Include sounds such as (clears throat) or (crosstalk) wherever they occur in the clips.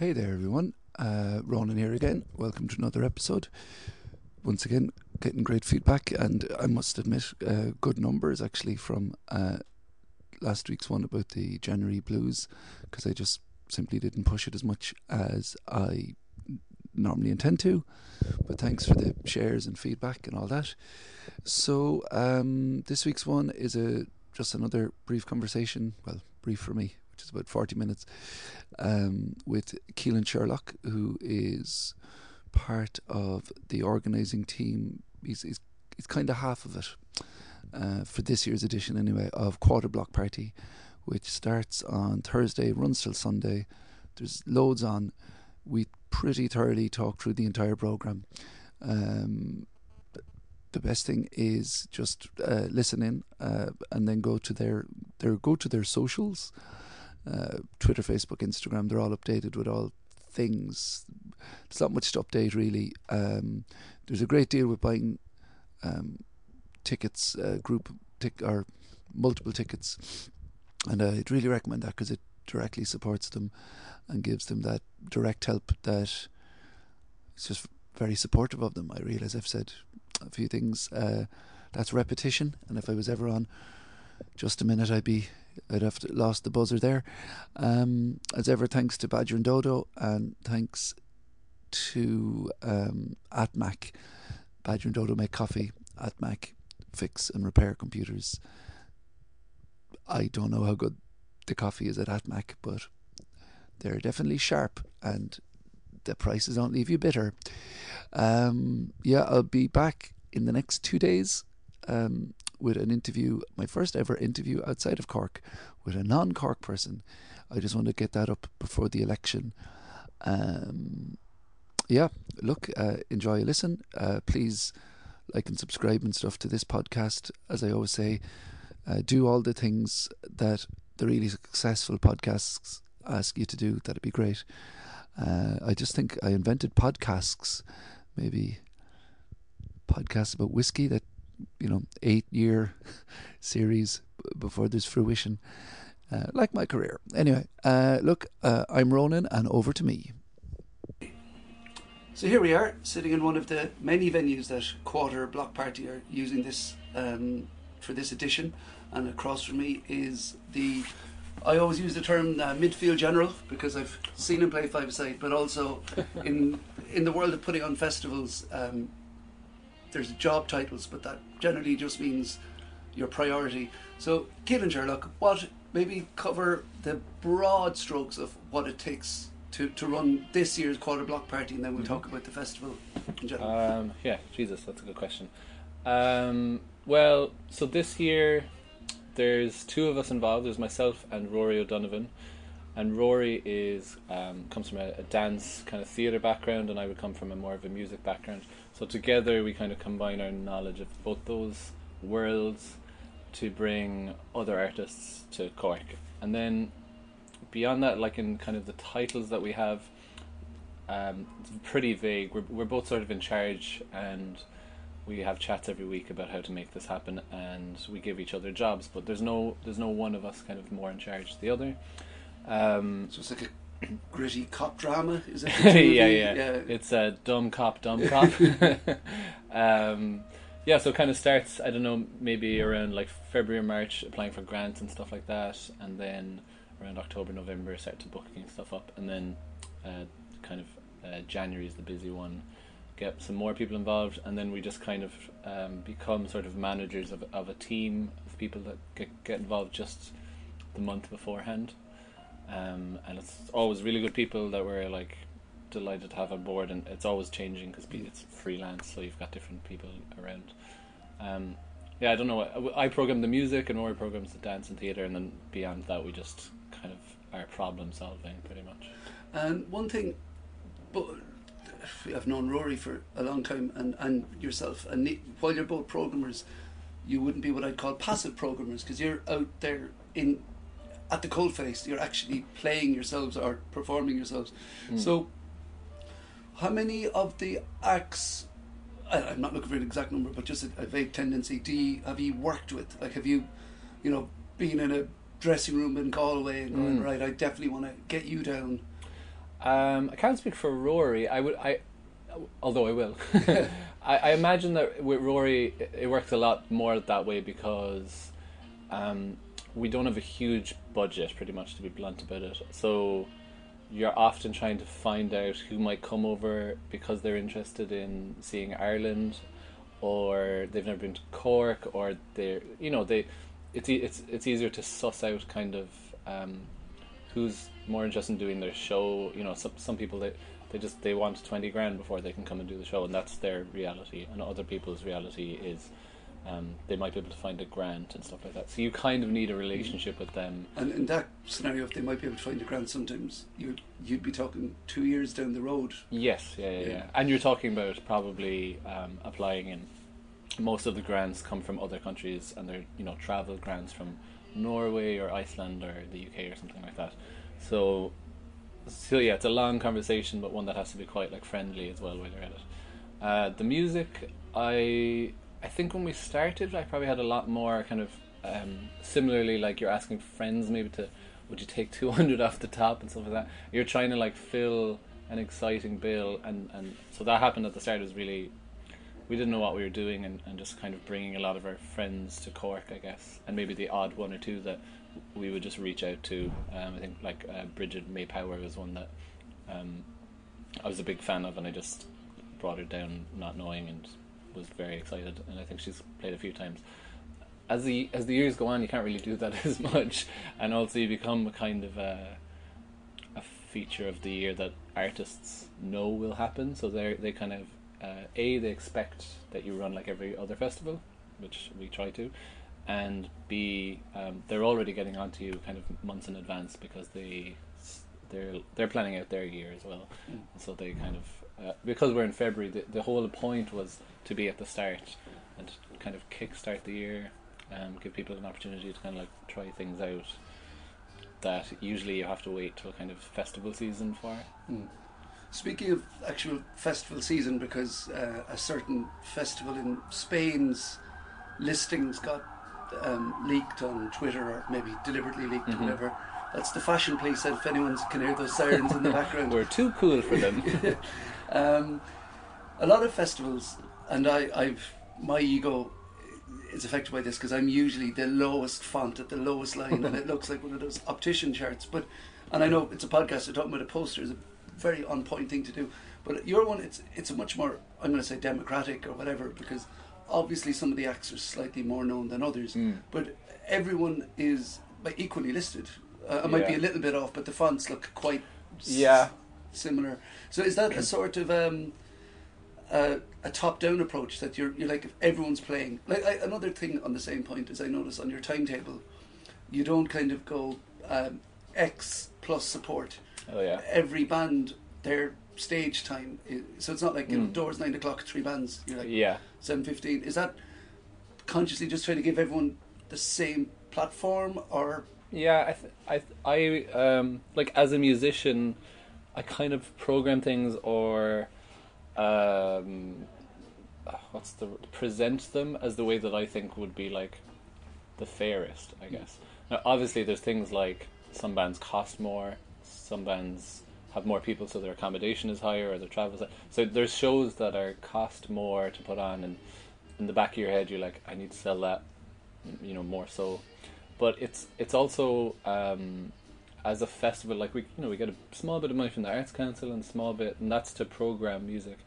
Hey there, everyone. Uh, Ronan here again. Welcome to another episode. Once again, getting great feedback, and I must admit, uh, good numbers actually from uh, last week's one about the January blues, because I just simply didn't push it as much as I normally intend to. But thanks for the shares and feedback and all that. So um, this week's one is a just another brief conversation. Well, brief for me, which is about forty minutes, um, with Caoilian Sherlock, who is part of the organising team. He's he's, he's kind of half of it uh, for this year's edition, anyway, of Quarter Block Party, which starts on Thursday, runs till Sunday. There's loads on. We pretty thoroughly talk through the entire program. Um, the best thing is just uh, listen in uh, and then go to their their go to their socials, uh, Twitter, Facebook, Instagram. They're all updated with all things. There's not much to update really. Um, there's a great deal with buying um, tickets, uh, group tic- or multiple tickets, and I'd really recommend that because it directly supports them and gives them that direct help that it's just very supportive of them. I realise I've said a few things. Uh, that's repetition, and if I was ever on just a minute, I'd be I'd have lost the buzzer there. Um, as ever, thanks to Badger and Dodo, and thanks to um, AtMac. Badger and Dodo make coffee. AtMac fix and repair computers. I don't know how good the coffee is at AtMac, but they're definitely sharp and the prices don't leave you bitter. Um, yeah, I'll be back in the next two days um, with an interview, my first ever interview outside of Cork with a non Cork person. I just want to get that up before the election. Um, yeah, look, uh, enjoy a listen. Uh, please like and subscribe and stuff to this podcast. As I always say, uh, do all the things that the really successful podcasts ask you to do. That'd be great. Uh, I just think I invented podcasts, maybe podcasts about whiskey that you know eight year (laughs) series before there's fruition. Uh, like my career. Anyway, uh, look, uh, I'm Ronan, and over to me. So here we are, sitting in one of the many venues that Quarter Block Party are using this um, for this edition, and across from me is the. I always use the term uh, midfield general because I've seen him play five side, but also (laughs) in in the world of putting on festivals, um, there's job titles, but that generally just means your priority. So, Caoilian Sherlock, what maybe cover the broad strokes of what it takes to, to run this year's quarter block party, and then we'll talk about the festival in general. Um, yeah, Jesus, that's a good question. Um, well, so this year there's two of us involved. There's myself and Rory O'Donovan, and Rory is um, comes from a, a dance kind of theatre background, and I would come from a more of a music background. So together we kind of combine our knowledge of both those worlds to bring other artists to Cork, and then beyond that, like in kind of the titles that we have, um, it's pretty vague. We're we're both sort of in charge, and we have chats every week about how to make this happen, and we give each other jobs. But there's no there's no one of us kind of more in charge than the other. Um, so it's like a gritty cop drama, is it? (laughs) yeah, yeah, yeah. It's a dumb cop, dumb (laughs) cop. (laughs) um, yeah, so it kind of starts. I don't know, maybe around like February, March, applying for grants and stuff like that, and then around October, November, start to booking stuff up, and then uh, kind of uh, January is the busy one. Get some more people involved, and then we just kind of um, become sort of managers of of a team of people that get get involved just the month beforehand. Um, and it's always really good people that we're like delighted to have on board, and it's always changing because it's freelance, so you've got different people around. Um, yeah, I don't know. I program the music, and Rory programs the dance and theatre, and then beyond that, we just kind of are problem solving pretty much. And one thing, but I've known Rory for a long time, and, and yourself, and while you're both programmers, you wouldn't be what I'd call passive programmers because you're out there in at the coalface. You're actually playing yourselves or performing yourselves. Mm. So, how many of the acts? I, I'm not looking for an exact number, but just a, a vague tendency. Do you, have you worked with? Like, have you, you know, been in a dressing room in Galway and going, mm. right, I definitely want to get you down. Um, I can't speak for Rory. I would. I, although I will. (laughs) (laughs) I, I imagine that with Rory, it, it works a lot more that way because um, we don't have a huge budget, pretty much, to be blunt about it. So you're often trying to find out who might come over because they're interested in seeing Ireland, or they've never been to Cork, or they're you know they. It's it's it's easier to suss out kind of um, who's more interested in doing their show. You know, some some people they they just they want twenty grand before they can come and do the show, and that's their reality. And other people's reality is um, they might be able to find a grant and stuff like that. So you kind of need a relationship with them. And in that scenario, if they might be able to find a grant, sometimes you'd you'd be talking two years down the road. Yes, yeah, yeah, yeah. Yeah. And you're talking about probably um, applying in. Most of the grants come from other countries, and they're you know travel grants from Norway or Iceland or the UK or something like that. So, so yeah, it's a long conversation, but one that has to be quite like friendly as well while you're at it. Uh, the music, I I think when we started, I probably had a lot more kind of um, similarly like you're asking friends maybe to would you take (laughs) 200 off the top and stuff like that. You're trying to like fill an exciting bill, and and so that happened at the start. It was really we didn't know what we were doing, and, and just kind of bringing a lot of our friends to Cork, I guess, and maybe the odd one or two that we would just reach out to. Um, I think like uh, Brigid Mae Power was one that um, I was a big fan of, and I just brought her down not knowing and was very excited. And I think she's played a few times. As the as the years go on, you can't really do that (laughs) as much, and also you become a kind of a, a feature of the year that artists know will happen. So they they kind of uh, a they expect that you run like every other festival, which we try to, and b um, they're already getting onto you kind of months in advance because they they're they're planning out their year as well. Mm. So they kind of uh, because we're in February, the, the whole point was to be at the start and kind of kickstart the year, um, give people an opportunity to kind of like try things out that usually you have to wait till kind of festival season for. Mm. Speaking of actual festival season, because uh, a certain festival in Spain's listings got um, leaked on Twitter, or maybe deliberately leaked, Mhm. or whatever. That's the fashion police. If anyone can hear those sirens in the (laughs) background, We're too cool for them. (laughs) um, a lot of festivals, and I, I've my ego is affected by this because I'm usually the lowest font at the lowest line, and it looks like one of those optician charts. But and I know it's a podcast, so talking about a poster is a very on point thing to do. But your one, it's it's a much more I'm going to say democratic or whatever because obviously some of the acts are slightly more known than others, Mm. but everyone is equally listed. Uh, I might be a little bit off, but the fonts look quite s- similar. So is that a sort of um, uh, a top-down approach that you're you're like if everyone's playing? Like I, another thing on the same point is I notice on your timetable, you don't kind of go um, X plus support. Oh yeah. Every band their stage time, is, so it's not like you know Mm. doors nine o'clock, three bands. You're like Yeah. seven fifteen. Is that consciously just trying to give everyone the same platform, or Yeah, I, th- I, th- I, um, like as a musician, I kind of program things or, um, what's the present them as the way that I think would be like the fairest, I guess. Now, obviously, there's things like some bands cost more, some bands have more people, so their accommodation is higher or their travel. Is high. So there's shows that are cost more to put on, and in the back of your head, you're like, I need to sell that, you know, more so but it's it's also um, as a festival like we you know we get a small bit of money from the arts council and a small bit and that's to program music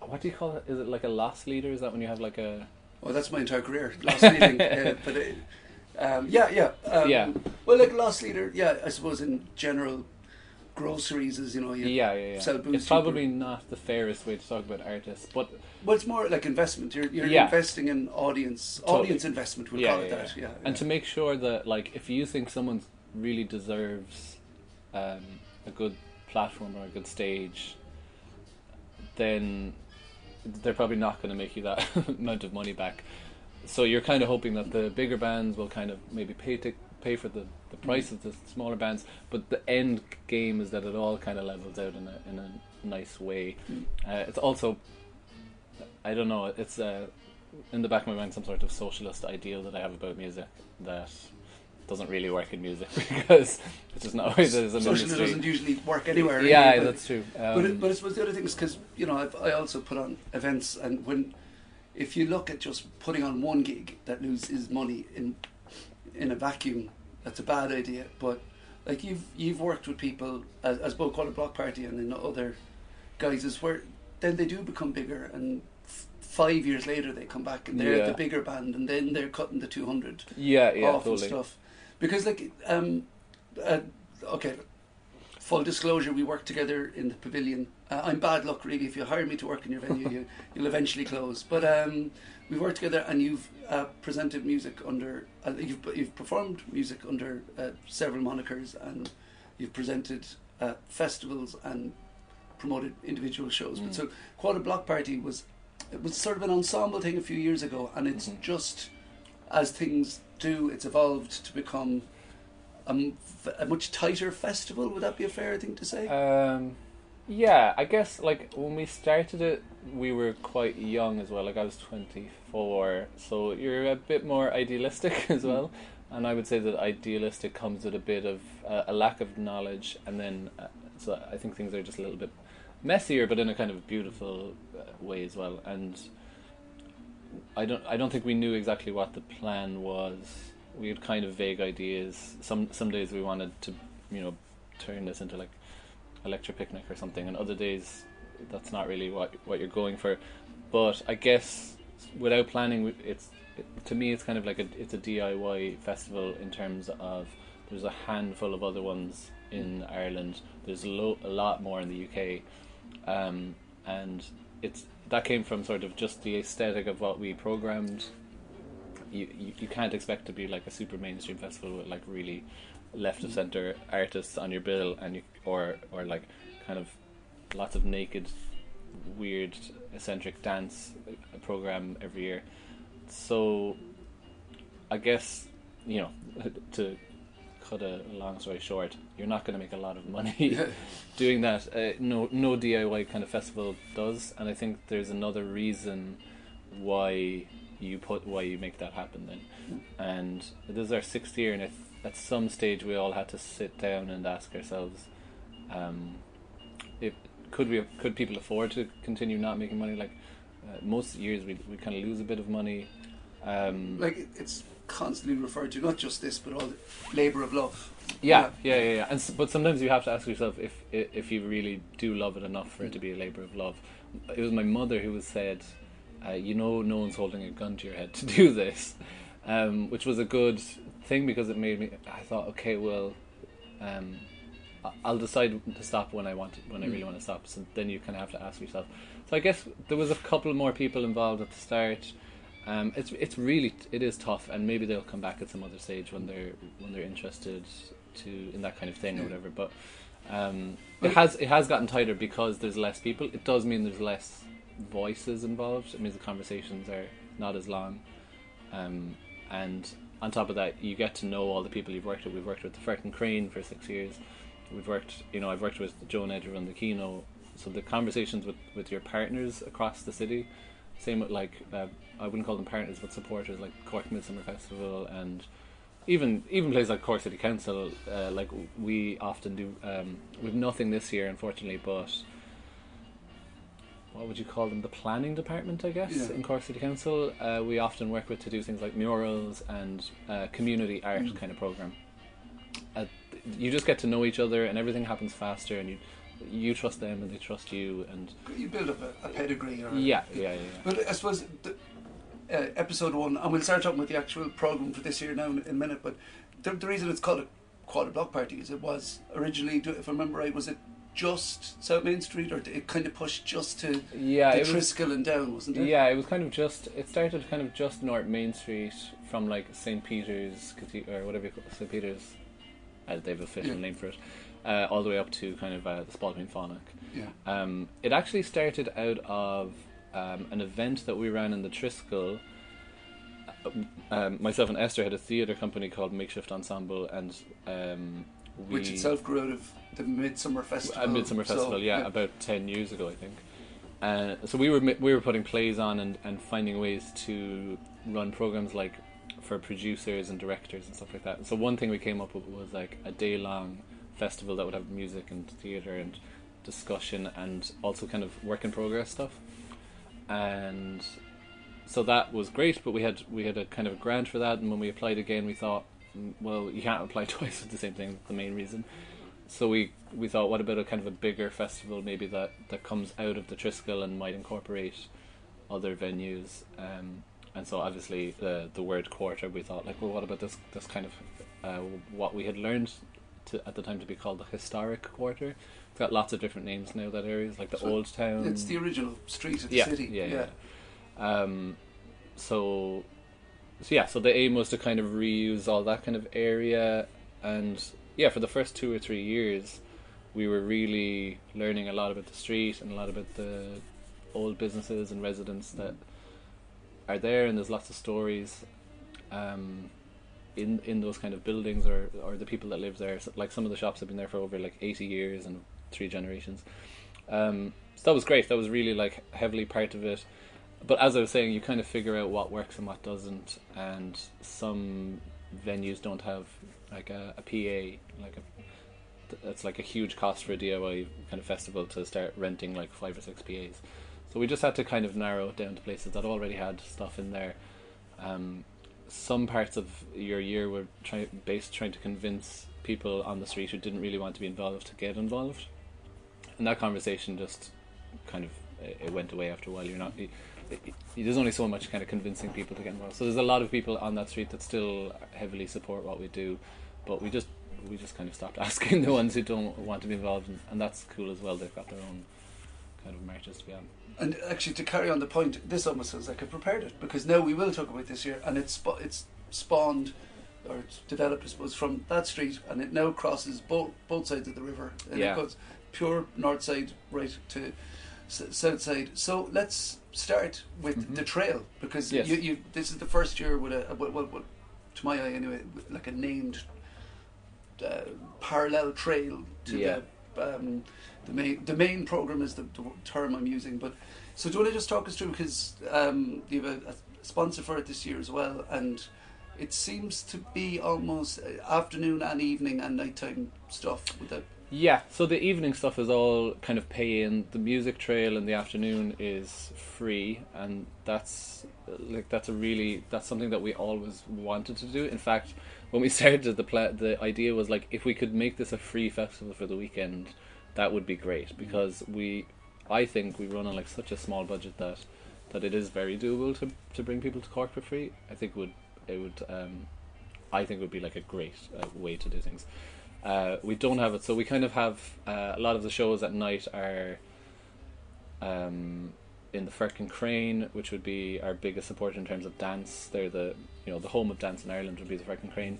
what do you call it is it like a loss leader is that when you have like a oh, that's my entire career. Lost leading, (laughs) uh, but it, um, yeah, yeah, um, Yeah. Well, like lost leader, yeah. I suppose in general, groceries as you know you yeah yeah yeah sell booze it's probably not the fairest way to talk about artists but Well, it's more like investment. You're, you're Yeah. investing in audience, Totally. audience investment. We'll yeah, call it yeah, that. yeah. And to make sure that like if you think someone really deserves um, a good platform or a good stage then they're probably not going to make you that (laughs) amount of money back so you're kind of hoping that the bigger bands will kind of maybe pay to pay for the, the price of the smaller bands but the end game is that it all kind of levels out in a, in a nice way Mm. uh, it's also I don't know. It's uh, in the back of my mind some sort of socialist ideal that I have about music that doesn't really work in music (laughs) because it's just not always as an Socialism industry. doesn't usually work anywhere. really, yeah, but- that's true. Um, but, it, but I suppose the other thing is because you know I've, I also put on events, and when if you look at just putting on one gig that loses money in in a vacuum, that's a bad idea. But like you've you've worked with people as, as both called a block party and in other guises where then they do become bigger and. f- Five years later, they come back and they're Yeah. the bigger band, and then they're cutting the two hundred yeah, yeah, off and stuff. Because like um, uh, okay, full disclosure, we work together in the pavilion. Uh, I'm bad luck really. If you hire me to work in your venue, you, you'll eventually close. But um, we've worked together, and you've uh, presented music under. Uh, you've you've performed music under uh, several monikers, and you've presented uh, festivals and promoted individual shows. But Mm. so Quarter Block Party was it was sort of an ensemble thing a few years ago, and it's Mhm. just as things do, it's evolved to become a much tighter festival. Would that be a fair thing to say? Um, yeah, I guess like when we started it, we were quite young as well. Like I was twenty four, so you're a bit more idealistic (laughs) as well. And I would say that idealistic comes with a bit of uh, a lack of knowledge, and then uh, so I think things are just a little bit messier, but in a kind of beautiful uh, way as well. And I don't I don't think we knew exactly what the plan was. We had kind of vague ideas. Some some days we wanted to, you know, turn this into like a lecture picnic or something, and other days that's not really what what you're going for. But I guess without planning, it's it, to me it's kind of like a it's a DIY festival in terms of there's a handful of other ones in Ireland. There's a, lo- a lot more in the UK, um, and it's that came from sort of just the aesthetic of what we programmed. You, you you can't expect to be like a super mainstream festival with like really left of center artists on your bill and you or or like kind of lots of naked weird eccentric dance program every year. So i guess you know (laughs) to cut a long story short you're not going to make a lot of money (laughs) doing that. Uh, no no diy kind of festival does and i think there's another reason why you put why you make that happen then. And this is our sixth year and at some stage we all had to sit down and ask ourselves um, if could we could people afford to continue not making money like uh, most years we we kind of lose a bit of money um, like it's constantly referred to, not just this, but all the labour of love. yeah, yeah, yeah, yeah. And s- but sometimes you have to ask yourself if if you really do love it enough for it to be a labor of love. It was my mother who was said, uh, "You know, no one's holding a gun to your head (laughs) to do this," um, which was a good thing because it made me. I thought, okay, well, um, I'll decide to stop when I want to, when I really want to stop. So then you kind of have to ask yourself. So I guess there was a couple more people involved at the start. Um, it's it's really it is tough, and maybe they'll come back at some other stage when they're when they're interested to in that kind of thing or whatever. But um, it has it has gotten tighter because there's less people. It does mean there's less voices involved. It means the conversations are not as long, um, and on top of that, you get to know all the people you've worked with. We've worked with the Firkin Crane for six years. We've worked, you know, I've worked with Joan Edger on the Kino. So the conversations with, with your partners across the city, same with like uh, I wouldn't call them partners, but supporters like Cork Midsummer Festival and even even places like Cork City Council. Uh, like we often do. Um, we've nothing this year, unfortunately, but what would you call them? The planning department, I guess, Yeah. in Cork City Council. Uh, we often work with to do things like murals and uh, community art Mm. kind of program. Uh, you just get to know each other, and everything happens faster, and you you trust them, and they trust you, and You build up a, a pedigree. Or yeah, yeah, yeah. yeah. But I suppose the, uh, episode one, and we'll start talking about the actual program for this year now in, in a minute. But the, the reason it's called a quarter block party is it was originally, if I remember right, was it just South Main Street, or it kind of pushed just to Yeah, the it was. And down, wasn't it? Yeah, it was kind of just. It started kind of just north Main Street from like St Peter's or whatever you call St Peter's. Uh, they have a official Yeah. name for it. Uh, all the way up to kind of uh, the Spailpín Fánach. Yeah. Um, it actually started out of um, an event that we ran in the Triskel. Uh, Um, myself and Esther had a theatre company called Makeshift Ensemble, and um, we Which itself grew out of the Midsummer Festival. a midsummer So, festival, yeah, about ten years ago, I think. Uh, so we were we were putting plays on and, and finding ways to run programs like for producers and directors and stuff like that. So one thing we came up with was like a day long festival that would have music and theater and discussion and also kind of work in progress stuff. And so that was great, but we had we had a kind of a grant for that, and when we applied again, we thought, mm, well, you can't apply (laughs) twice for the same thing. The main reason. So we we thought, what about a kind of a bigger festival, maybe that that comes out of the Triskel and might incorporate other venues. Um, and so obviously the the word quarter, we thought like, well, what about this this kind of uh, what we had learned to, at the time to be called the historic quarter. It's got lots of different names now. That area is like the So old town. It's the original street of the yeah, city. yeah, yeah. Um, so, so yeah, so the aim was to kind of reuse all that kind of area, and yeah, for the first two or three years, we were really learning a lot about the street and a lot about the old businesses and residents that are there, and there's lots of stories. Um, in in those kind of buildings or or the people that live there. So, like some of the shops have been there for over like 80 years and three generations. Um, so that was great. That was really like heavily part of it. But as I was saying you kind of figure out what works and what doesn't and some venues don't have like a, a PA like a it's like a huge cost for a DIY kind of festival to start renting like five or six PAs so we just had to kind of narrow it down to places that already had stuff in there um, some parts of your year were trying based trying to convince people on the street who didn't really want to be involved to get involved, and that conversation just kind of it went away after a while. You're not. There's only so much kind of convincing people to get involved. So there's a lot of people on that street that still heavily support what we do, but we just we just kind of stopped (laughs) asking the ones who don't want to be involved, and, and that's cool as well. They've got their own kind of marches to be on. And actually, to carry on the point, this almost sounds like I prepared it because now we will talk about this year, and it's it's spawned or it's developed, I suppose, from that street, and it now crosses both both sides of the river, and Yeah. it goes pure north side right to s- south side. So let's start with Mhm. the trail because Yes. you, you this is the first year with a well, well, well, to my eye anyway, like a named uh, parallel trail to Yeah. the um, the main the main program is the, the term I'm using. But so do you want to just talk us through because um, you have a, a sponsor for it this year as well, and it seems to be almost uh, afternoon and evening and nighttime stuff with the Yeah, so the evening stuff is all kind of pay in. The music trail in the afternoon is free, and that's like that's a really that's something that we always wanted to do. In fact, when we (laughs) started the pla- the idea was like if we could make this a free festival for the weekend, that would be great because we, I think we run on like such a small budget that that it is very doable to to bring people to Cork for free. I think it would it would um, I think would be like a great uh, way to do things. Uh, we don't have it, so we kind of have uh, a lot of the shows at night are um, in the Firkin Crane, which would be our biggest supporter in terms of dance. They're the you know the home of dance in Ireland would be the Firkin Crane,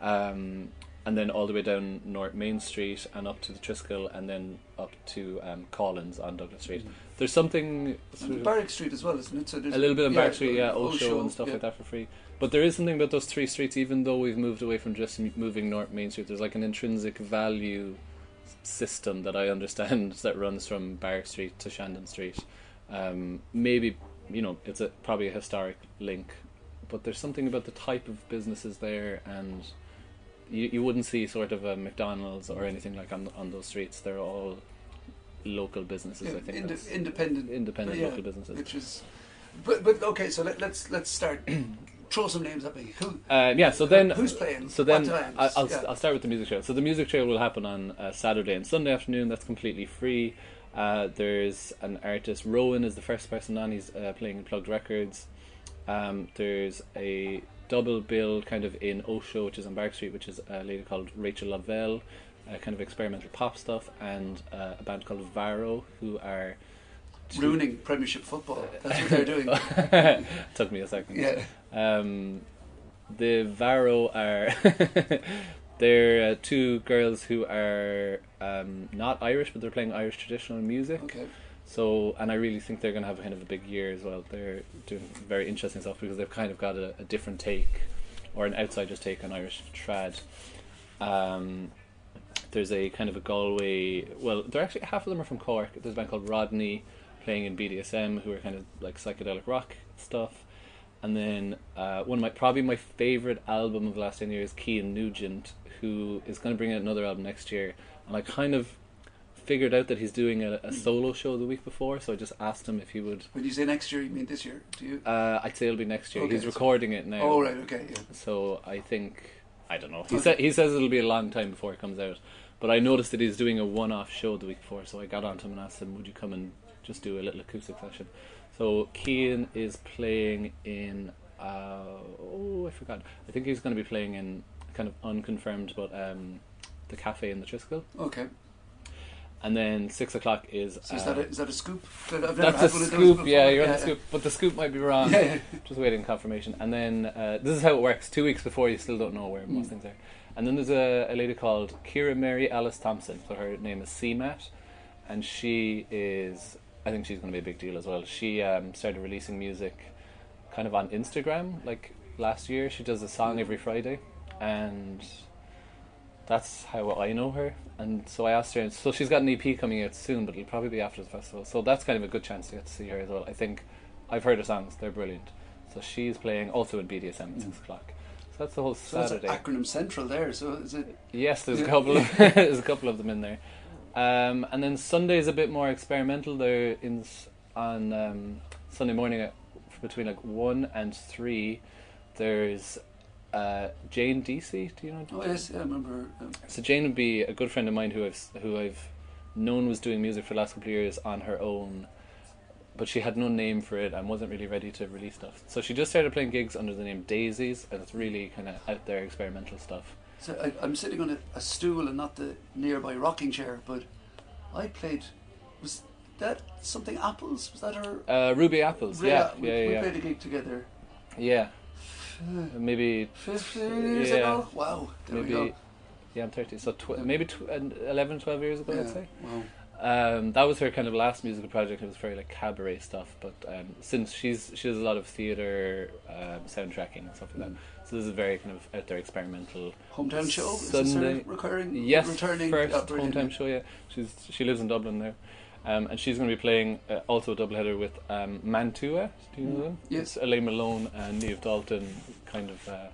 um, and then all the way down North Main Street and up to the Triskel, and then up to um, Collins on Douglas Street. There's something sort of- Barrack Street as well, isn't it? So a little bit of Barrack Street, yeah, Old Osho and stuff yeah. like that for free. But there is something about those three streets, even though we've moved away from just moving North Main Street, there's like an intrinsic value system that I understand (laughs) that runs from Barrack Street to Shandon Street. Um, maybe, you know, it's a, probably a historic link, but there's something about the type of businesses there and you, you wouldn't see sort of a McDonald's or anything like on on those streets. They're all local businesses. Yeah, I think that's- independent, independent yeah, local businesses. which is. But but okay, so let, let's let's start. (clears throat) Throw some names at me. Who? Um, yeah, so then who's playing? So then? I- I'll, Yeah. I'll start with the music trail. So the music trail will happen on uh, Saturday and Sunday afternoon. That's completely free. Uh, there's an artist. Rowan is the first person on. He's uh, playing Plugged Records. Um, there's a double bill kind of in Osho, which is on Barrack Street, which is a lady called Rachel Lavelle, uh, kind of experimental pop stuff, and uh, a band called Varo, who are two- ruining Premiership football. That's what they're doing. (laughs) Took me a second. Yeah. Um, the Varo are (laughs) they're uh, two girls who are um, not Irish, but they're playing Irish traditional music. Okay. So, and I really think they're going to have kind of a big year as well. They're doing very interesting stuff because they've kind of got a, a different take or an outsider's take on Irish trad. Um, there's a kind of a Galway. Well, they're actually half of them are from Cork. There's a band called Rodney playing in BDSM who are kind of like psychedelic rock stuff. and then uh, one of my probably my favorite album of the last ten years, is Cian Nugent, who is going to bring out another album next year, and I kind of figured out that he's doing a, a solo show the week before, so I just asked him if he would. When you say next year, you mean this year? Do you? Uh, I'd say it'll be next year. Okay, he's so- recording it now. oh right, okay, yeah. So I think I don't know. He Okay. said he says it'll be a long time before it comes out. But I noticed that he's doing a one-off show the week before, so I got on to him and asked him, "Would you come and just do a little acoustic session?" So Cian is playing in. Uh, oh, I forgot. I think he's going to be playing in kind of unconfirmed, but um, the cafe in the Triskel. Okay. And then six o'clock is. So is that a, is that a scoop? I've never that's a had one of those scoop. Yeah, you're on yeah, the scoop, but the scoop might be wrong. Yeah, yeah. Just waiting confirmation. And then uh, this is how it works. Two weeks before, you still don't know where most Mm. things are. And then there's a, a lady called Ciara Mary Alice Thompson. So her name is CMAT, and she is. I think she's going to be a big deal as well. She um, started releasing music, kind of on Instagram, like last year. She does a song every Friday, and that's how I know her. And so I asked her. So she's got an EP coming out soon, but it'll probably be after the festival. So that's kind of a good chance to get to see her as well. I think I've heard her songs; they're brilliant. So she's playing also in BDSM at six o'clock. So that's the whole So that's acronym central there. So is it? Yes, there's a couple of (laughs) (laughs) there's a couple of them in there. Um, and then Sunday's a bit more experimental. They're in on um, Sunday morning at between like one and three. There's uh, Jane Deasy. Do you know? Oh yes, yeah, I remember. Um, So Jane would be a good friend of mine who I've who I've known was doing music for the last couple of years on her own, but she had no name for it and wasn't really ready to release stuff. So she just started playing gigs under the name Daisies, and it's really kind of out there experimental stuff. so I, I'm sitting on a, a stool and not the nearby rocking chair, but I played. Was that something apples? Was that her? Uh, Ruby Apples, yeah, we, yeah, we yeah, played a gig together. yeah. Maybe, Fifteen years Yeah. ago. Wow. There we maybe, go. yeah, I'm 30, so tw- Yeah. maybe tw- uh, 11, 12 years ago, I'd say. Wow. Um, that was her kind of last musical project. It was very like cabaret stuff, but um, since she's she does a lot of theater um, soundtracking and stuff like that, so this is very kind of out there experimental. Hometown show. Is this Sunday- her recurring? Yes, returning. first oh, hometown show. Yeah, she's she lives in Dublin now, um, and she's going to be playing uh, also a doubleheader with um, Mantua. Do you know them? Yes. It's Elaine Malone and Neve Dalton, kind of. Uh,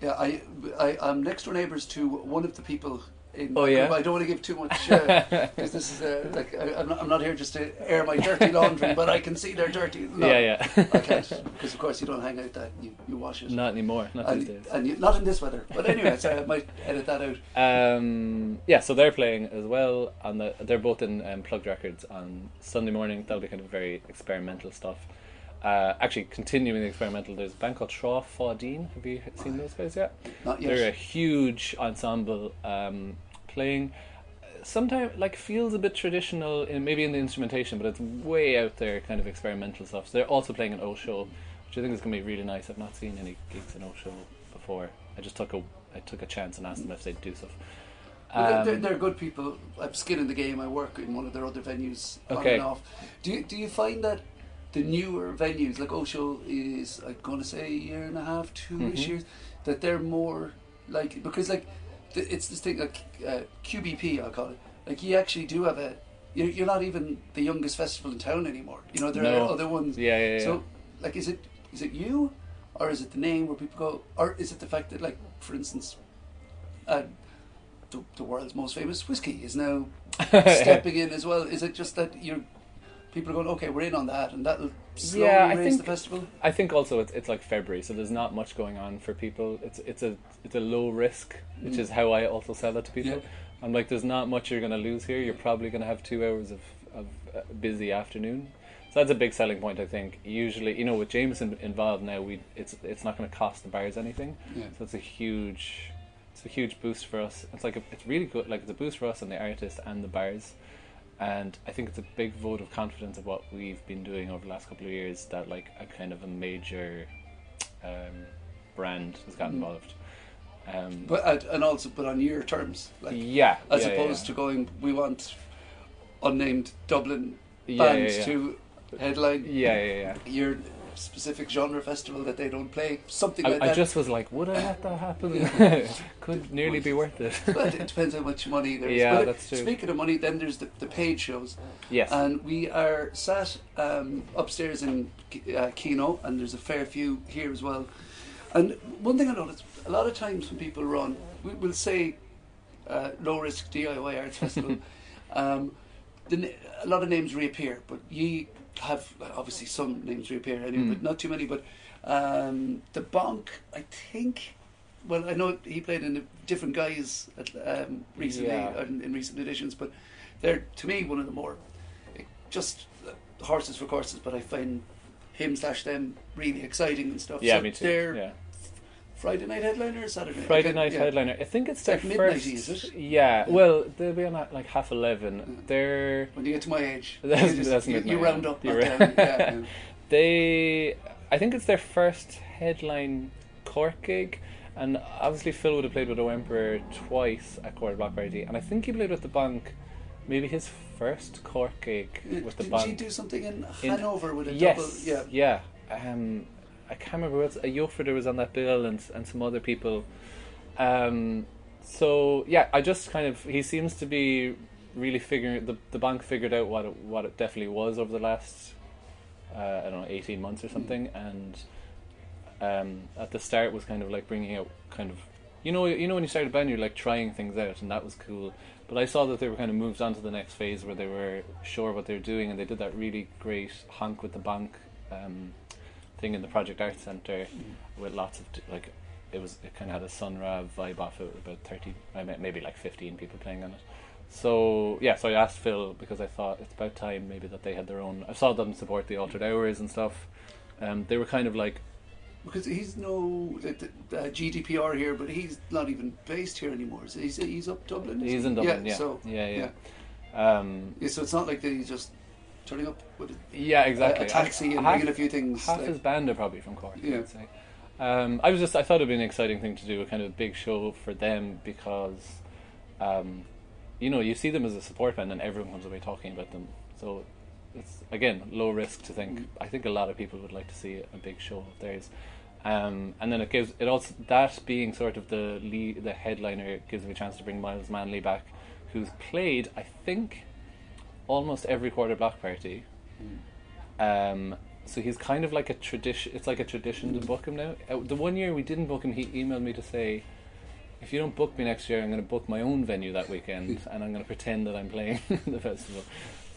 Yeah, I, I, I'm next door neighbours to one of the people in. Oh, yeah? I don't want to give too much because this is uh, like I, I'm, not, I'm not here just to air my dirty laundry, but I can see they're dirty. No, yeah, yeah. I can't (laughs) because of course you don't hang out that you, you wash it. Not anymore. Not these and, days. and you, not in this weather. But anyway, so I might edit that out. Um, yeah, so they're playing as well. and the they're both in um, Plugged Records on Sunday morning. That'll be kind of very experimental stuff. Uh, actually, continuing the experimental, there's a band called Shaw. Have you seen those guys yet? Not yet. They're a huge ensemble um, playing. Sometimes like feels a bit traditional, in, maybe in the instrumentation, but it's way out there, kind of experimental stuff. So they're also playing an Osho, which I think is going to be really nice. I've not seen any gigs in O show before. I just took a I took a chance and asked them if they'd do stuff. But they're- they're, Um, good people. I've skin in the game. I work in one of their other venues on and off. Do you, do you find that the newer venues, like Osho is, I'm to say a year and a half, 2 ish Mhm. years, that they're more like, because like, the, it's this thing like uh, QBP, I'll call it. Like, you actually do have a, you're, you're not even the youngest festival in town anymore. You know, there No. are other ones. yeah, yeah, yeah. So, like, is it is it you, or is it the name where people go, or is it the fact that, like, for instance, uh, the, the world's most famous whiskey is now (laughs) stepping in as well? Is it just that you're people are going, okay, we're in on that, and that'll slowly Yeah, I raise think- the festival? I think also it's it's like February, so there's not much going on for people. It's it's a it's a low risk, which Mm. is how I also sell it to people. Yeah. I'm like, there's not much you're going to lose here. You're probably going to have two hours of of uh, busy afternoon. So that's a big selling point, I think. Usually, you know, with Jameson involved now, we it's it's not going to cost the buyers anything. Yeah. So it's a huge, it's a huge boost for us. It's like a, it's really good. Like it's a boost for us and the artist and the buyers, and I think it's a big vote of confidence of what we've been doing over the last couple of years. That like a kind of a major um, brand has got Mm. involved. Um, But and- and also, but on year terms, like yeah, as yeah, yeah, opposed yeah. to going, we want unnamed Dublin yeah, yeah, bands yeah. to headline. yeah, yeah, yeah. You're specific genre festival that they don't play, something I, like I that. I just was like, would I let that happen? (laughs) Could nearly be worth it. but it depends how much money there is. Yeah, but that's true. Speaking of money, then there's the, the paid shows. yes. And we are sat um, upstairs in uh, Keno, and there's a fair few here as well. And one thing I noticed, a lot of times when people run, we will say uh, low risk DIY arts festival. (laughs) um, the, a lot of names reappear, but ye have obviously some names reappear anyway, Mm. but not too many. But um, the Bonk, I think. Well, I know he played in different guys at, um, recently Yeah. in, in recent editions, but they're to me one of the more just uh, horses for courses. But I find him slash them really exciting and stuff. yeah, so me too. They're Yeah. Friday night headliner or Saturday night? Friday Okay, night yeah. headliner. I think it's their like first. is it? Yeah. Well, they'll be on at like half eleven. Yeah. They're When you get to my age, (laughs) That's- you, just, you, you round up. You're right. down. yeah, (laughs) yeah. they. I think it's their first headline Cork gig, and obviously Phil would have played with O Emperor twice at Cork Block Party, and I think he played with the Bonk, maybe his first Cork gig with the Bonk. Didn't Bonk. she do something in In- Hanover with a yes, double? Yeah. yeah. Um, I can't remember what a Yoffreder was on that bill, and and some other people. Um, so yeah, I just kind of he seems to be really figuring the the Bonk figured out what it, what it definitely was over the last uh, I don't know eighteen months or something, and um, at the start was kind of like bringing out kind of you know you know when you start a band you're like trying things out and that was cool. But I saw that they were kind of moved on to the next phase where they were sure what they were doing and they did that really great honk with the Bonk um, thing in the Project Arts Centre with lots of like it was it kind of had a Sun Ra vibe off it with about thirty maybe like fifteen people playing on it. So yeah, so I asked Phil because I thought it's about time maybe that they had their own. I saw them support the Altered Hours and stuff. Um, they were kind of like Because he's no uh, GDPR here, but he's not even based here anymore. So he's he's up Dublin. he's he? in Dublin, yeah, So yeah, yeah. yeah. Um, Yeah, so it's not like that he's just turning up with a, yeah, exactly. a, a taxi and half, bringing a few things. half like- his band are probably from Cork. Yeah. I'd say. Um, I was just I thought it'd be an exciting thing to do a kind of big show for them because, um, you know, you see them as a support band and everyone comes away talking about them. So it's again low risk to think. Mm. I think a lot of people would like to see a big show of theirs. Um, and then it gives it also that being sort of the lead, the headliner gives me a chance to bring Miles Manley back, who's played I think almost every quarter block party. Um, so he's kind of like a tradition. It's like a tradition to book him now. Uh, the one year we didn't book him, he emailed me to say, "If you don't book me next year, I'm going to book my own venue that weekend, and I'm going to pretend that I'm playing (laughs) the festival."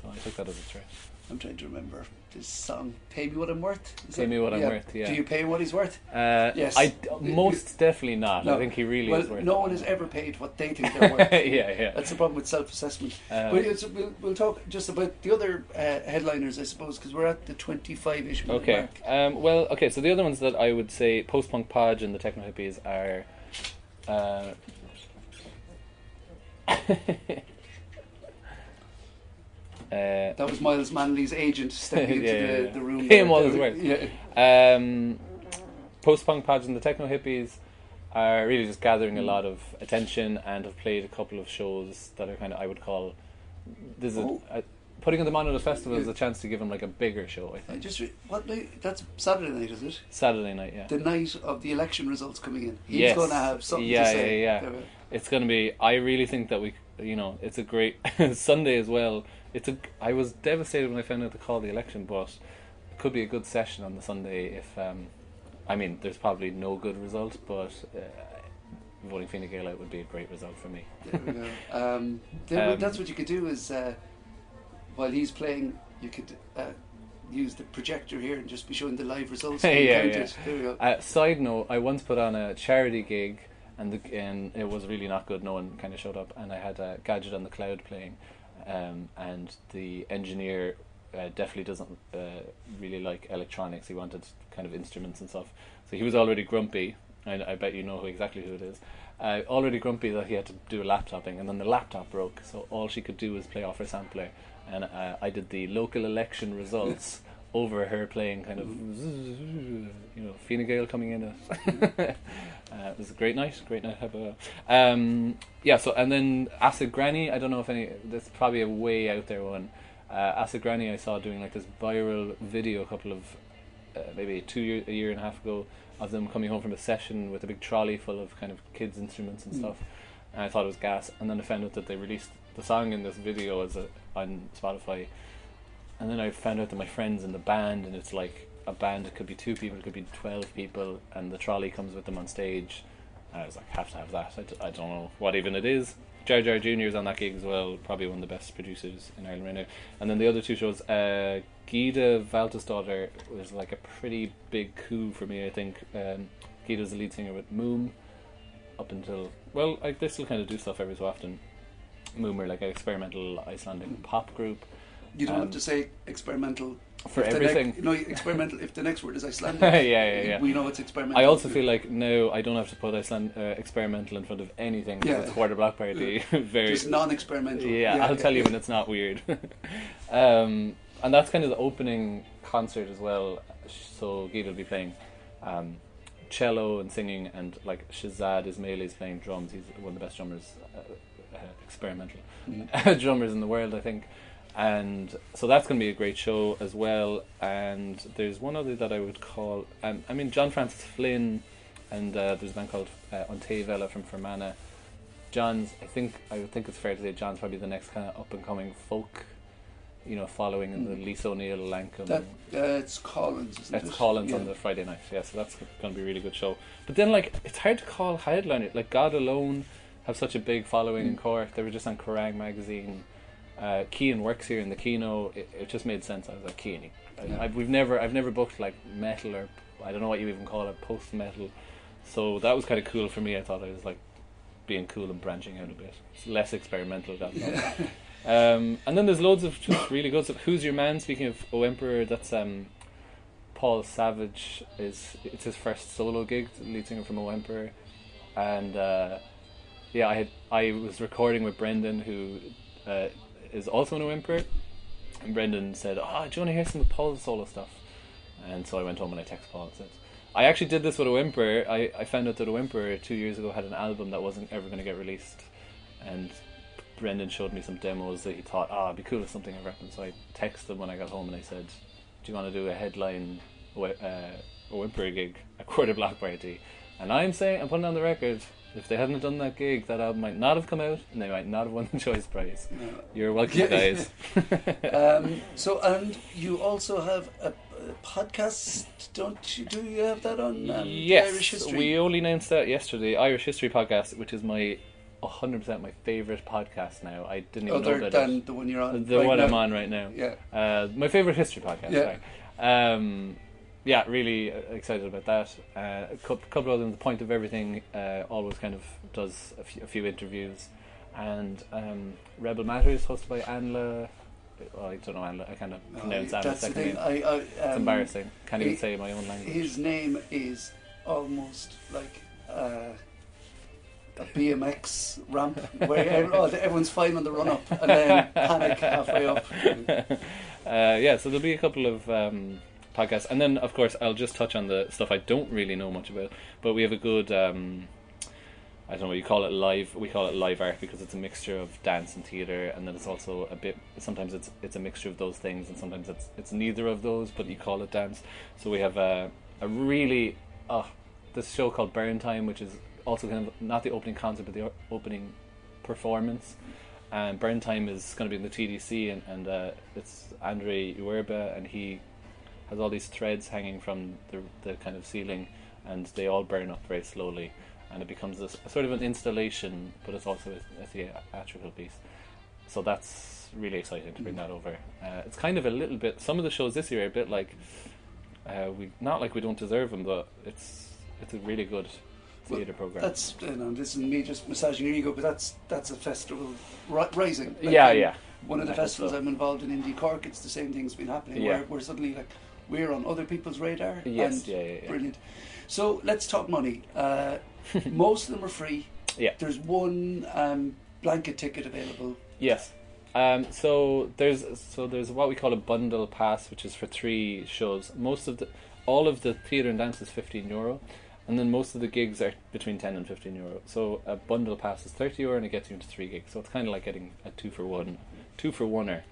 So I took that as a threat. I'm trying to remember this song. Pay me what I'm worth. Is Pay it? me what I'm worth, yeah. Do you pay what he's worth? Uh, Yes. I most definitely not. No. I think he really well, is worth. no it. one has ever paid what they think they're worth. (laughs) yeah, yeah. That's the problem with self-assessment. Um, but it's, we'll, we'll talk just about the other uh, headliners, I suppose, because we're at the 25-ish minute Okay. mark. Um, well, okay. So the other ones that I would say, post punk podge and the techno hippies are. Uh, (laughs) uh, That was Miles Manley's agent stepping (laughs) into Yeah, yeah, the, yeah. the room. (laughs) There. all his. Yeah. um, post punk podge and the techno hippies are really just gathering a lot of attention and have played a couple of shows that are kind of I would call. This is Oh. a, a, putting them on at a festival is a chance to give them like a bigger show. I I think just re- what night? That's Saturday night, is it? Saturday night, yeah. The night of the election results coming in. He's Yes. going to have something Yeah, to say. yeah, yeah. It's going to be. I really think that we, you know, it's a great (laughs) Sunday as well. It's a. I was devastated when I found out to call the election, but it could be a good session on the Sunday if. Um, I mean, there's probably no good result, but uh, voting Fine Gael out would be a great result for me. There we go. (laughs) Um, Um, that's what you could do is uh, while he's playing, you could uh, use the projector here and just be showing the live results. (laughs) Yeah, yeah. There we go. Uh, side note: I once put on a charity gig, and the, and it was really not good. No one kind of showed up, and I had a gadget on the cloud playing, um, and the engineer uh, definitely doesn't uh, really like electronics. He wanted kind of instruments and stuff, so he was already grumpy. And I bet you know who exactly who it is. Uh, already grumpy that he had to do a laptoping, and then the laptop broke, so all she could do was play off her sampler, and uh, I did the local election results over her playing kind of you know Fine Gael coming in it. (laughs) uh, it was a great night, great night. Have a um, yeah. So and then Acid Granny. I don't know if any. That's probably a way out there one. Uh, Acid Granny I saw doing like this viral video a couple of uh, maybe two year, a year and a half ago of them coming home from a session with a big trolley full of kind of kids instruments and Mm. stuff. And I thought it was gas, and then I found out that they released the song in this video as a, on Spotify. And then I found out that my friends in the band, and it's like a band. It could be two people, it could be twelve people, and the trolley comes with them on stage. And I was like, have to have that. I, d- I don't know what even it is. Jar Jar Jr. is on that gig as well. Probably one of the best producers in Ireland right now. And then the other two shows, uh, Gyða Valtýsdóttir was like a pretty big coup for me. I think um, Gyða's the lead singer with múm. Up until well, I, they still kind of do stuff every so often. múm are like an experimental Icelandic pop group You don't Um, have to say experimental for If everything. no, (laughs) experimental. If the next word is Icelandic, (laughs) yeah, yeah, yeah. we know it's experimental. I also feel like no, I don't have to put Iceland uh, experimental in front of anything. Yeah. it's quarter block party. Very just non-experimental. yeah, I'll tell you when it's not weird. (laughs) um, and that's kind of the opening concert as well. So Gyða will be playing um, cello and singing, and like Shahzad Ismaily is playing drums. He's one of the best drummers, uh, uh, experimental Mm. drummers in the world, I think. And so that's going to be a great show as well. And there's one other that I would call, um, I mean, John Francis Flynn, and uh, there's a band called uh, Ontavella from Fermanagh. John's, I think, I would think it's fair to say John's probably the next kind of up and coming folk, you know, following in the Mm. Lisa O'Neill, Lankum. That uh, it's Collins, isn't It's it? Collins yeah. on the Friday night, yeah. So that's going to be a really good show. But then, like, it's hard to call headliner. Like, God alone have such a big following in Mm. Cork. They were just on Kerrang magazine. Uh, Keane works here in the Kino. It, it just made sense. I was like, Keane. I, Yeah. I, we've never, I've never booked like metal or I don't know what you even call it, post metal. So that was kind of cool for me. I thought I was like being cool and branching out a bit. It's less experimental. Alone. Yeah. (laughs) Um, and then there's loads of just really good stuff. Who's Your Man? Speaking of O Emperor, that's um, Paul Savage. Is it's his first solo gig, lead singer from O Emperor, and uh, yeah, I had I was recording with Brendan, who uh, is also an O Emperor, and Brendan said, "Oh, do you want to hear some of Paul's solo stuff?" And so I went home and I texted Paul and said. I actually did this with O Emperor. I, I found out that O Emperor two years ago had an album that wasn't ever going to get released, and Brendan showed me some demos that he thought, ah, it'd be cool if something ever happened. So I texted him when I got home and I said, do you want to do a headline uh, O Emperor gig at Quarter Block Party? And I'm saying, I'm putting on the record, if they hadn't done that gig, that album might not have come out and they might not have won the (laughs) Choice Prize. No. You're welcome, Yeah. guys. (laughs) (laughs) um, so, and you also have a, a podcast, don't you? Do you have that on um, yes, Irish history? we only announced that yesterday. Irish History Podcast, which is my 100% my favourite podcast now. I didn't even know Other that. than it- the one you're on. the right one now. I'm on right now. Yeah. Uh, my favorite history podcast. Yeah. Um, yeah, really uh, excited about that. Uh, a couple, couple of them. The point of everything uh, always kind of does a few, a few interviews, and um, Rebel Matters, hosted by Anla. Well, I don't know Anla. I kind of pronounce Anla's Oh, that's second name. I, I, um, it's embarrassing. Can't even say my own language. His name is almost like uh, a BMX ramp where (laughs) oh, everyone's fine on the run up and then (laughs) panic halfway up. (laughs) uh, yeah, so there'll be a couple of um, podcasts, and then of course I'll just touch on the stuff I don't really know much about. But we have a good, um, I don't know what you call it, live. We call it live art because it's a mixture of dance and theater, and then it's also a bit. Sometimes it's it's a mixture of those things, and sometimes it's it's neither of those, but you call it dance. So we have a a really uh, this show called Burn Time, which is also kind of not the opening concert, but the opening performance. And Burn Time is going to be in the TDC, and, and uh, it's Andre Uerba, and he has all these threads hanging from the, the kind of ceiling, and they all burn up very slowly, and it becomes this sort of an installation, but it's also a, a theatrical piece. So that's really exciting to bring that over. Uh, it's kind of a little bit. Some of the shows this year are a bit like uh, we not like we don't deserve them, but it's it's a really good Well, theatre program. That's you know, this is me just massaging your ego, but that's that's a festival ri- rising. Like, yeah, yeah. One of the I festivals so. I'm involved in, Indie Cork, it's the same thing's been happening. Yeah. Where we're suddenly like we're on other people's radar. Yes, and yeah, yeah, yeah. Brilliant. So let's talk money. Uh, (laughs) most of them are free. Yeah. There's one um, blanket ticket available. Yes. Um, so there's so there's what we call a bundle pass, which is for three shows. Most of the all of the theatre and dance is fifteen euro, and then most of the gigs are between ten and fifteen euro. So a bundle pass is thirty euro, and it gets you into three gigs. So it's kind of like getting a two for one, two for oneer.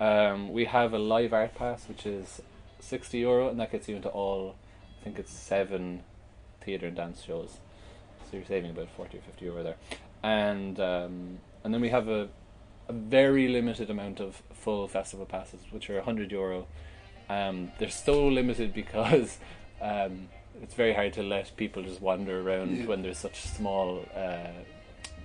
Um, we have a live art pass, which is sixty euro, and that gets you into all. I think it's seven theatre and dance shows. So you're saving about forty or fifty euro there, and um, and then we have a a very limited amount of full festival passes, which are hundred euro. Um, they're so limited (laughs) because um, it's very hard to let people just wander around Yeah. when there's such small. Uh,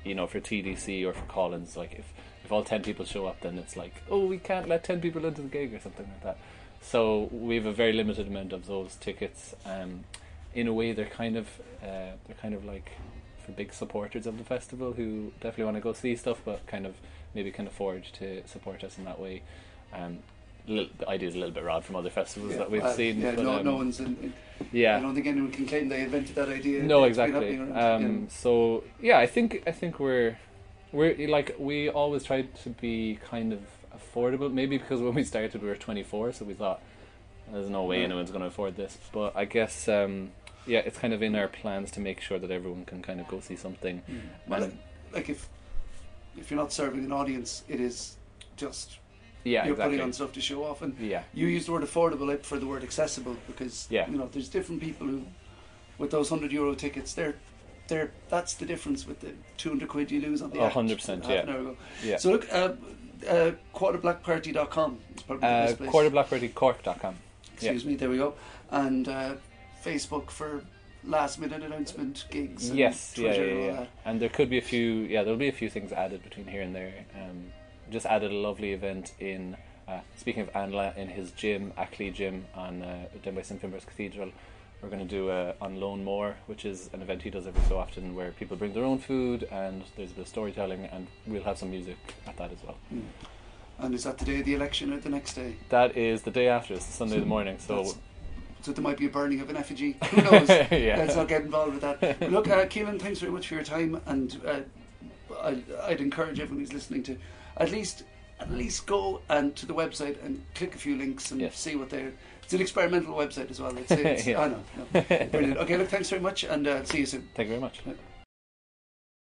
you know, for TDC or for Collins, like if if all ten people show up, then it's like, oh, we can't let ten people into the gig or something like that. So we have a very limited amount of those tickets. Um, in a way, they're kind of uh, they're kind of like for big supporters of the festival who definitely want to go see stuff, but kind of maybe can afford to support us in that way. Um, the idea is a little bit rod from other festivals that we've well, seen. Yeah, but, no, um, no one's in, in- yeah, I don't think anyone can claim they invented that idea. no, exactly. Um, so yeah, I think I think we're we're like we always try to be kind of affordable. Maybe because when we started we were 24, so we thought there's no way anyone's going to afford this. But I guess um, yeah, it's kind of in our plans to make sure that everyone can kind of go see something. yeah. Well, And- like if if you're not serving an audience, it is just yeah, you're exactly. putting on stuff to show off. And yeah, you use the word affordable I prefer the word accessible because Yeah. you know there's different people who with those hundred euro tickets they're they're that's the difference with the two hundred quid you lose on the hundred percent, yeah. an hour ago. yeah. So look, uh, uh, quarterblockparty.com is probably the uh, best place. quarterblockpartycork.com. Excuse me, there we go. And uh, Facebook for last minute announcement gigs. And Yes, yeah, yeah, and yeah. And there could be a few. Yeah, there'll be a few things added between here and there. Um, just added a lovely event in. Uh, speaking of Anla, in his gym, Ackley Gym, on uh, down by St Finbarr's Cathedral, we're going to do uh, on Lone Moor, which is an event he does every so often, where people bring their own food and there's a bit of storytelling, and we'll have some music at that as well. Mm. And is that the day of the election or the next day? That is the day after. It's Sunday in the morning. So So there might be a burning of an effigy. (laughs) Who knows? yeah. Let's not get involved with that. But (laughs) look, uh, Caoilian, thanks very much for your time, and uh, I, I'd encourage everyone who's listening to at least at least go and to the website and click a few links and Yes. see what they're. It's an experimental website as well. It's, (laughs) it's, Yeah. I know, no. brilliant. Okay, look, thanks very much, and uh, see you soon. Thank you very much.